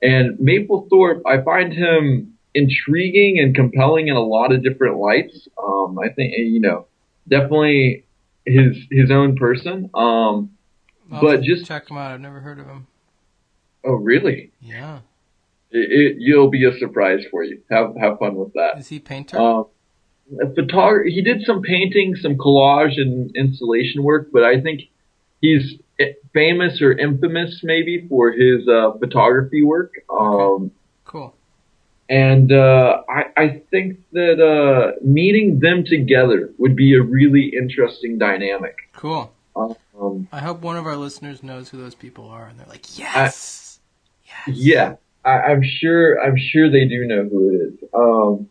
And Mapplethorpe, I find him intriguing and compelling in a lot of different lights. Um, I think you know, definitely his his own person. Um, I'll but just- check him out. I've never heard of him. oh really? Yeah. It, it you'll be a surprise for you. Have have fun with that. Is he painter? Um, a photog- he did some painting, some collage and installation work, but I think he's famous or infamous maybe for his uh, photography work. Um, cool. and uh, I, I think that uh, meeting them together would be a really interesting dynamic. Cool. Um, I hope one of our listeners knows who those people are, and they're like, yes, yes. yeah, I, I'm sure. I'm sure they do know who it is. Um,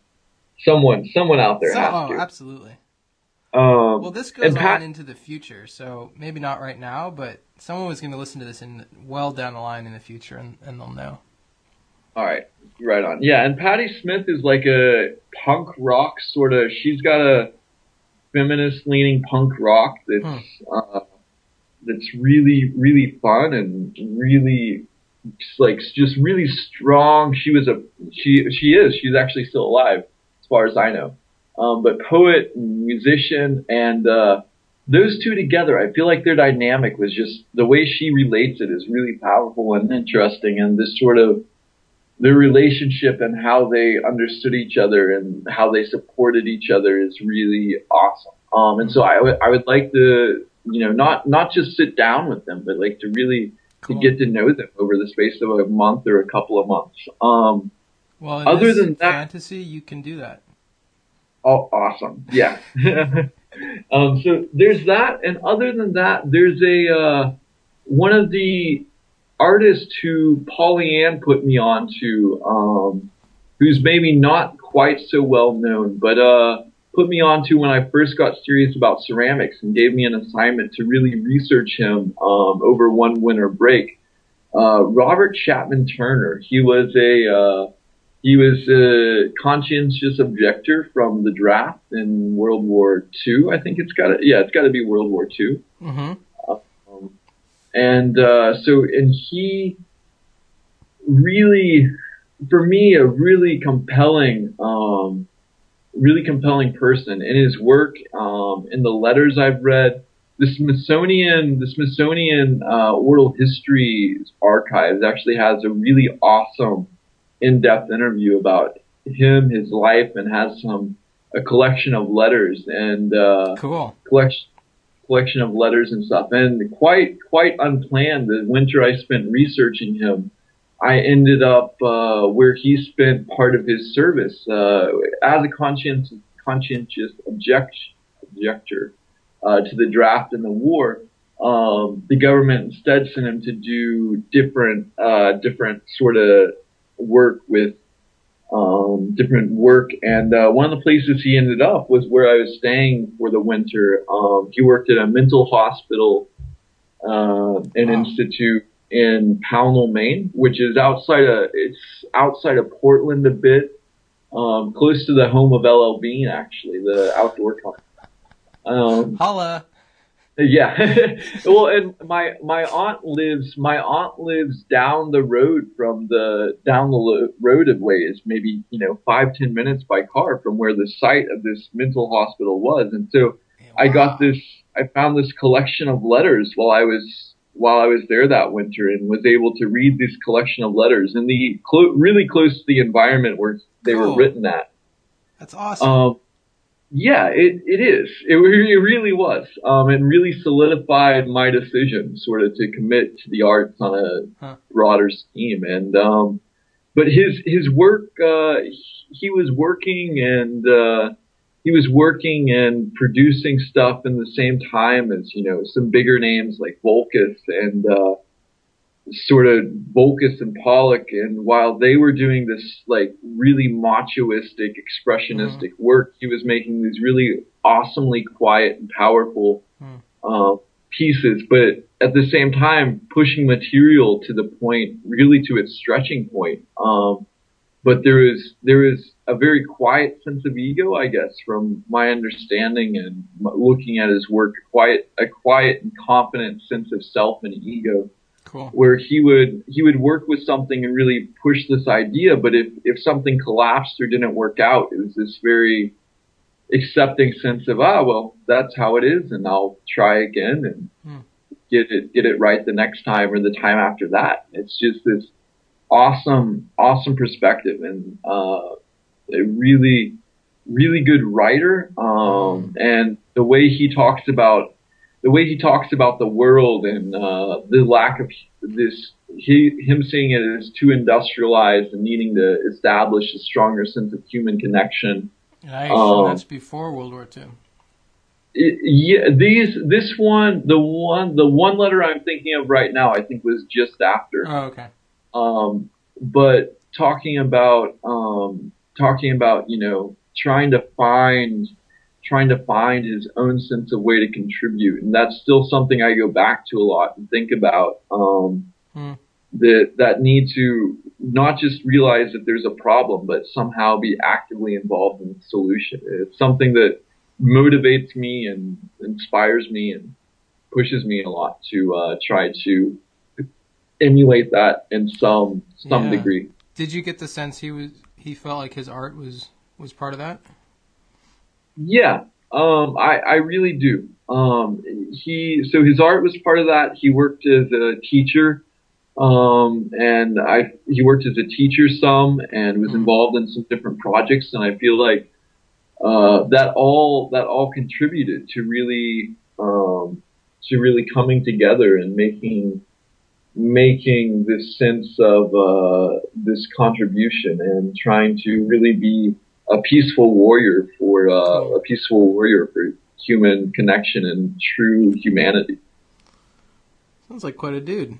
someone, someone out there So- has oh, to. absolutely. Um, Well, this goes Pat- on into the future, so maybe not right now, but someone was going to listen to this in well down the line in the future, and, and they'll know. All right, right on. Yeah, and Patti Smith is like a punk rock sort of. She's got a feminist leaning punk rock that's uh, that's really really fun and really like just really strong. She was a she she is she's actually still alive as far as I know. Um, but poet, musician, and uh, those two together, I feel like their dynamic was just the way she relates it is really powerful and interesting, and this sort of their relationship and how they understood each other and how they supported each other is really awesome. Um, and so I would I would like to you know not not just sit down with them, but like to really Cool. to get to know them over the space of a month or a couple of months. Um, Well, Other than that- fantasy, you can do that. oh, awesome, yeah. um, so there's that, and other than that, there's a uh, one of the artists who Pollyann put me on to, um, who's maybe not quite so well known, but uh, put me on to when I first got serious about ceramics and gave me an assignment to really research him um, over one winter break. Uh, Robert Chapman Turner. He was a uh, he was a conscientious objector from the draft in World War II. I think it's got to yeah, it's got to be World War II. Mm-hmm. Um, and uh, so and he really, for me, a really compelling. Um, really compelling person in his work, um, in the letters I've read. The Smithsonian, the Smithsonian uh, Oral History Archives actually has a really awesome in-depth interview about him, his life, and has some a collection of letters and uh, Cool. collection collection of letters and stuff. And quite quite unplanned, the winter I spent researching him, I ended up uh, where he spent part of his service uh, as a conscientious conscientious object, objector uh, to the draft and the war. Um, the government instead sent him to do different uh, different sort of work with um, different work. And uh, one of the places he ended up was where I was staying for the winter. Um, he worked at a mental hospital, uh, an Wow. institute in Pownal, Maine, which is outside of it's outside of Portland a bit, um, close to the home of LL Bean, actually, the outdoor company. Um, Holla. yeah. well, and my my aunt lives my aunt lives down the road from the down the lo- road of ways, maybe you know five ten minutes by car from where the site of this mental hospital was, and so I got this. I found this collection of letters while I was while I was there that winter, and was able to read this collection of letters in the clo- really close to the environment where they Cool. were written at. That's awesome. Um, yeah, it, it is. It, it really was. Um, and really solidified my decision sort of to commit to the arts on a Huh. broader scheme. And, um, but his, his work, uh, he, he was working and, uh, he was working and producing stuff in the same time as, you know, some bigger names like Voulkos and, uh, sort of Voulkos and Pollock, and while they were doing this like really machoistic, expressionistic work, he was making these really awesomely quiet and powerful Hmm. uh, pieces, but at the same time pushing material to the point, really to its stretching point. Um, but there is there is a very quiet sense of ego, I guess, from my understanding and looking at his work, a quiet a quiet and confident sense of self and ego cool. where he would he would work with something and really push this idea but if if something collapsed or didn't work out it was this very accepting sense of ah well that's how it is and I'll try again and Hmm. get it get it right the next time or the time after that it's just this awesome awesome perspective and uh a really really good writer um and the way he talks about the way he talks about the world and uh, the lack of this, he, him seeing it as too industrialized and needing to establish a stronger sense of human connection. Nice. Um, That's before World War II. It, yeah, these, this one, the one, the one letter I'm thinking of right now, I think was just after. Oh, okay. Um, but talking about, um, talking about, you know, trying to find, trying to find his own sense of way to contribute. And that's still something I go back to a lot and think about. Um, Hmm. that, that need to not just realize that there's a problem, but somehow be actively involved in the solution. It's something that motivates me and inspires me and pushes me a lot to, uh, try to emulate that in some, some Yeah. degree. Did you get the sense he was he felt like his art was was part of that? Yeah, um, I, I really do. Um, he so his art was part of that. He worked as a teacher, um, and I he worked as a teacher some and was Mhm. involved in some different projects. And I feel like uh, that all that all contributed to really um, to really coming together and making making this sense of uh, this contribution and trying to really be a peaceful warrior for uh, a peaceful warrior for human connection and true humanity. Sounds like quite a dude.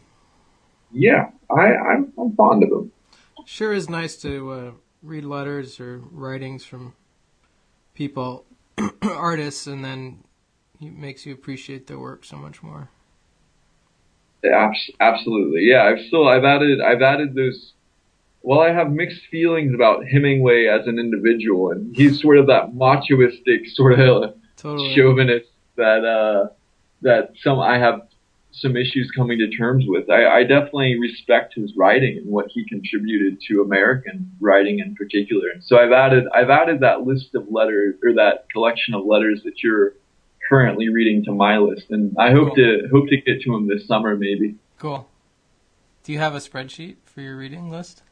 Yeah, I, I'm, I'm fond of him. Sure is nice to uh, read letters or writings from people, artists, and then it makes you appreciate their work so much more. Abs- absolutely, yeah. I've still I've added I've added those. Well, I have mixed feelings about Hemingway as an individual, and he's sort of that machoistic sort of Totally. chauvinist that uh, that some I have some issues coming to terms with. I, I definitely respect his writing and what he contributed to American writing in particular. And so I've added I've added that list of letters or that collection of letters that you're currently reading to my list, and I hope Cool. to hope to get to him this summer maybe. Cool. Do you have a spreadsheet for your reading list?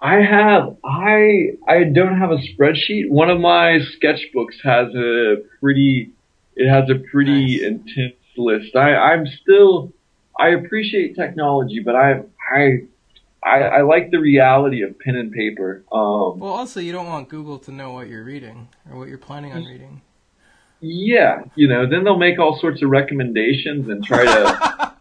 I have I I don't have a spreadsheet. One of my sketchbooks has a pretty it has a pretty Nice. intense list. I I'm still I appreciate technology, but I I I, I like the reality of pen and paper. Um, Well, also, you don't want Google to know what you're reading or what you're planning on reading. Yeah, you know, then they'll make all sorts of recommendations and try to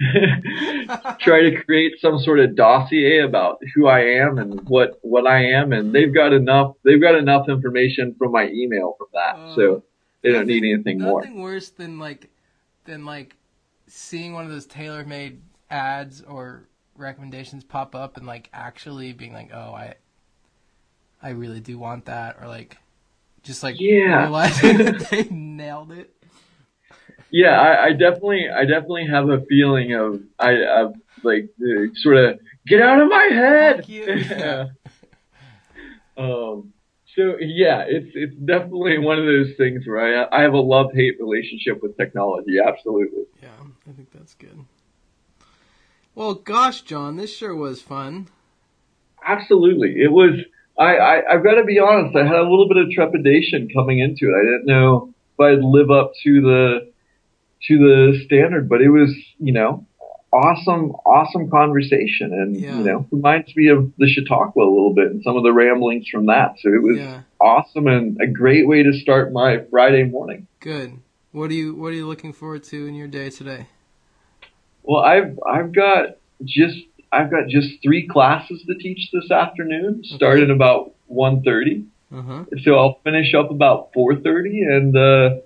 try to create some sort of dossier about who I am and what what I am, and mm. they've got enough they've got enough information from my email from that, Oh. so they don't need anything more. Nothing worse than like than like seeing one of those tailor-made ads or recommendations pop up and like actually being like, "Oh, I I really do want that," or like just like Yeah. realizing that they nailed it. Yeah, I, I definitely I definitely have a feeling of I of like uh, sort of get out of my head. Fuck you. Yeah. um. So yeah, it's it's definitely one of those things where I I have a love hate relationship with technology. Absolutely. Yeah, I think that's good. Well, gosh, John, this sure was fun. Absolutely. It was, I, I, I've got to be honest, I had a little bit of trepidation coming into it. I didn't know if I'd live up to the, to the standard, but it was, you know, awesome, awesome conversation. And, Yeah. you know, reminds me of the Chautauqua a little bit and some of the ramblings from that. So it was Yeah, awesome and a great way to start my Friday morning. good. What are you What are you looking forward to in your day today? Well, I've, I've got just, I've got just three classes to teach this afternoon, starting about 1.30. Uh huh. so I'll finish up about 4:30 and uh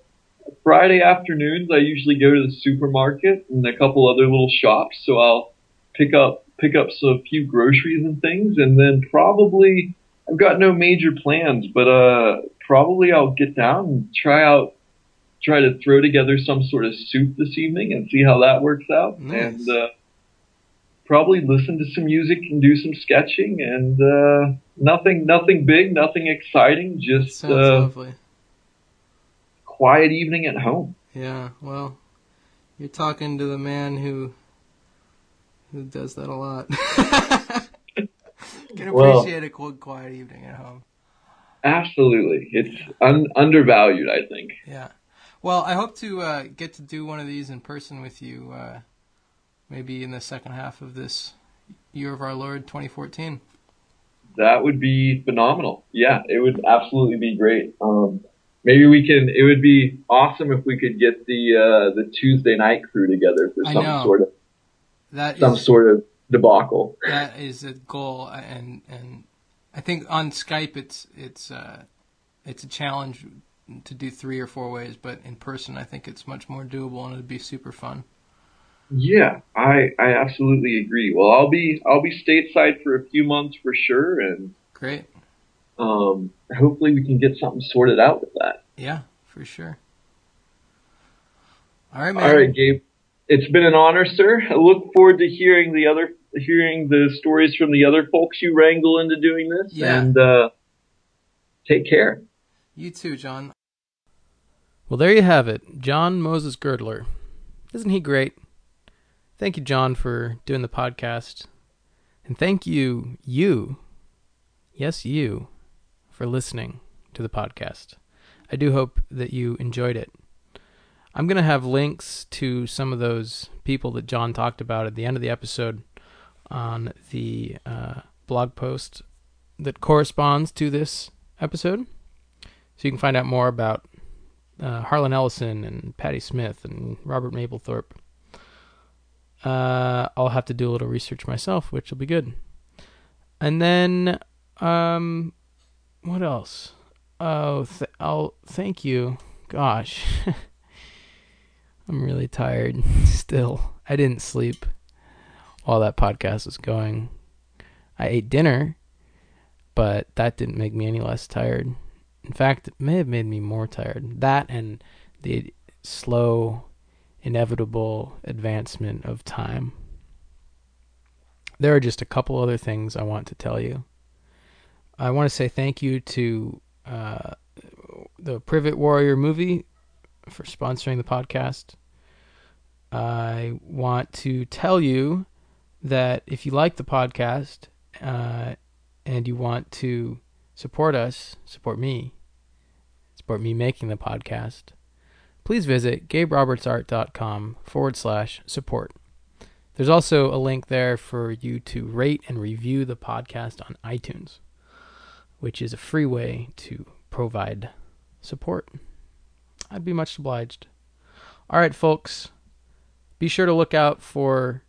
Friday afternoons I usually go to the supermarket and a couple other little shops so I'll pick up pick up some few groceries and things and then probably I've got no major plans but uh probably I'll get down and try out try to throw together some sort of soup this evening and see how that works out Nice. and uh probably listen to some music and do some sketching and uh nothing nothing big nothing exciting just uh lovely. quiet evening at home Yeah, well, you're talking to the man who who does that a lot. Can Well- appreciate a cold, quiet evening at home. absolutely it's un- undervalued i think Yeah. Well, I hope to uh, get to do one of these in person with you, uh, maybe in the second half of this year of our Lord 2014. that would be phenomenal yeah it would absolutely be great um maybe we can it would be awesome if we could get the uh the tuesday night crew together for some sort of That some is sort of debacle that is a goal, and and I think on Skype it's it's uh, it's a challenge to do three or four ways, but in person I think it's much more doable and it'd be super fun. Yeah, I I absolutely agree. Well, I'll be I'll be stateside for a few months for sure, and Great, um, hopefully we can get something sorted out with that. yeah, for sure. All right, man. All right, Gabe. It's been an honor, sir. I look forward to hearing the other hearing the stories from the other folks you wrangle into doing this. Yeah. And uh, take care. You too, John. Well, there you have it. John Moses Girdler. Isn't he great? Thank you, John, for doing the podcast. And thank you, you, yes, you, for listening to the podcast. I do hope that you enjoyed it. I'm going to have links to some of those people that John talked about at the end of the episode on the uh, blog post that corresponds to this episode. So you can find out more about uh, Harlan Ellison and Patti Smith and Robert Mapplethorpe. Uh, I'll have to do a little research myself, which will be good. And then, um, what else? Oh, th- I'll thank you. Gosh, I'm really tired still. I didn't sleep while that podcast was going. I ate dinner, but that didn't make me any less tired. In fact, it may have made me more tired. That and the slow, inevitable advancement of time. There are just a couple other things I want to tell you. I want to say thank you to uh, the Privet Warrior movie for sponsoring the podcast. I want to tell you that if you like the podcast uh, and you want to support us, support me, support me making the podcast, please visit gaberobertsart.com forward slash support. There's also a link there for you to rate and review the podcast on iTunes, which is a free way to provide support. I'd be much obliged. All right, folks, be sure to look out for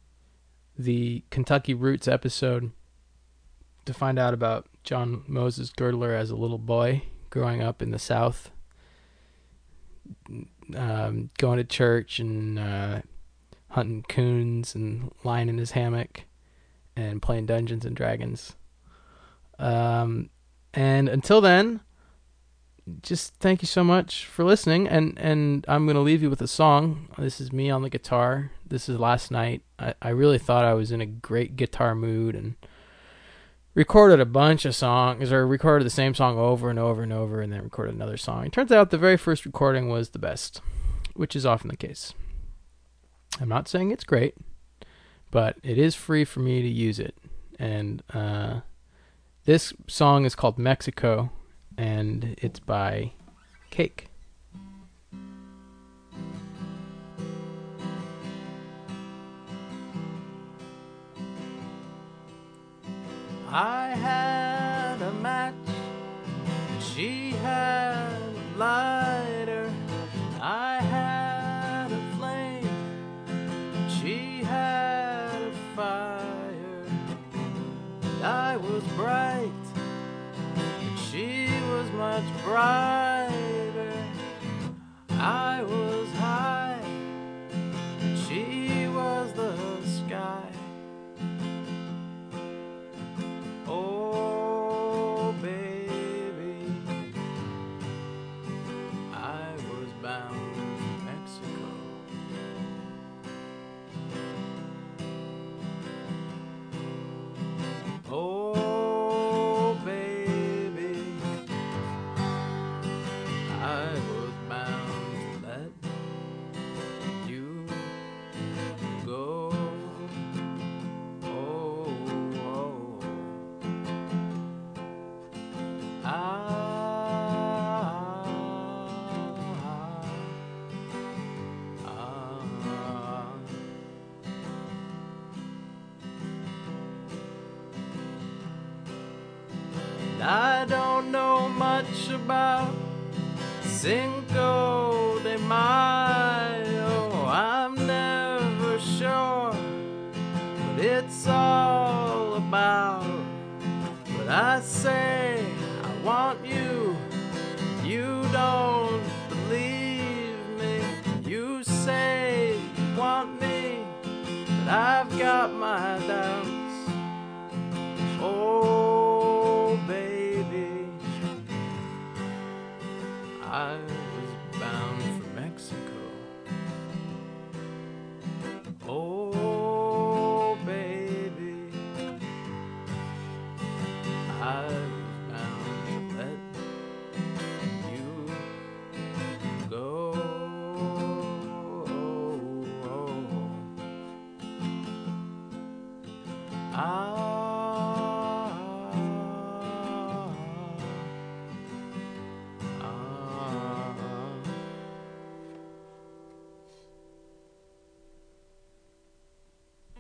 the Kentucky Roots episode to find out about John Moses Girdler as a little boy growing up in the South, um, going to church and uh, hunting coons and lying in his hammock and playing Dungeons and Dragons. Um, and until then, just thank you so much for listening. And, and I'm going to leave you with a song. This is me on the guitar. This is last night. I, I really thought I was in a great guitar mood and recorded a bunch of songs or recorded the same song over and over and over and then recorded another song. It turns out the very first recording was the best, which is often the case. I'm not saying it's great, but it is free for me to use it. And uh, this song is called Mexico and it's by Cake. I had a match, she had a lighter. I had a flame, she had a fire. I was bright, but she was much brighter. I was high, but she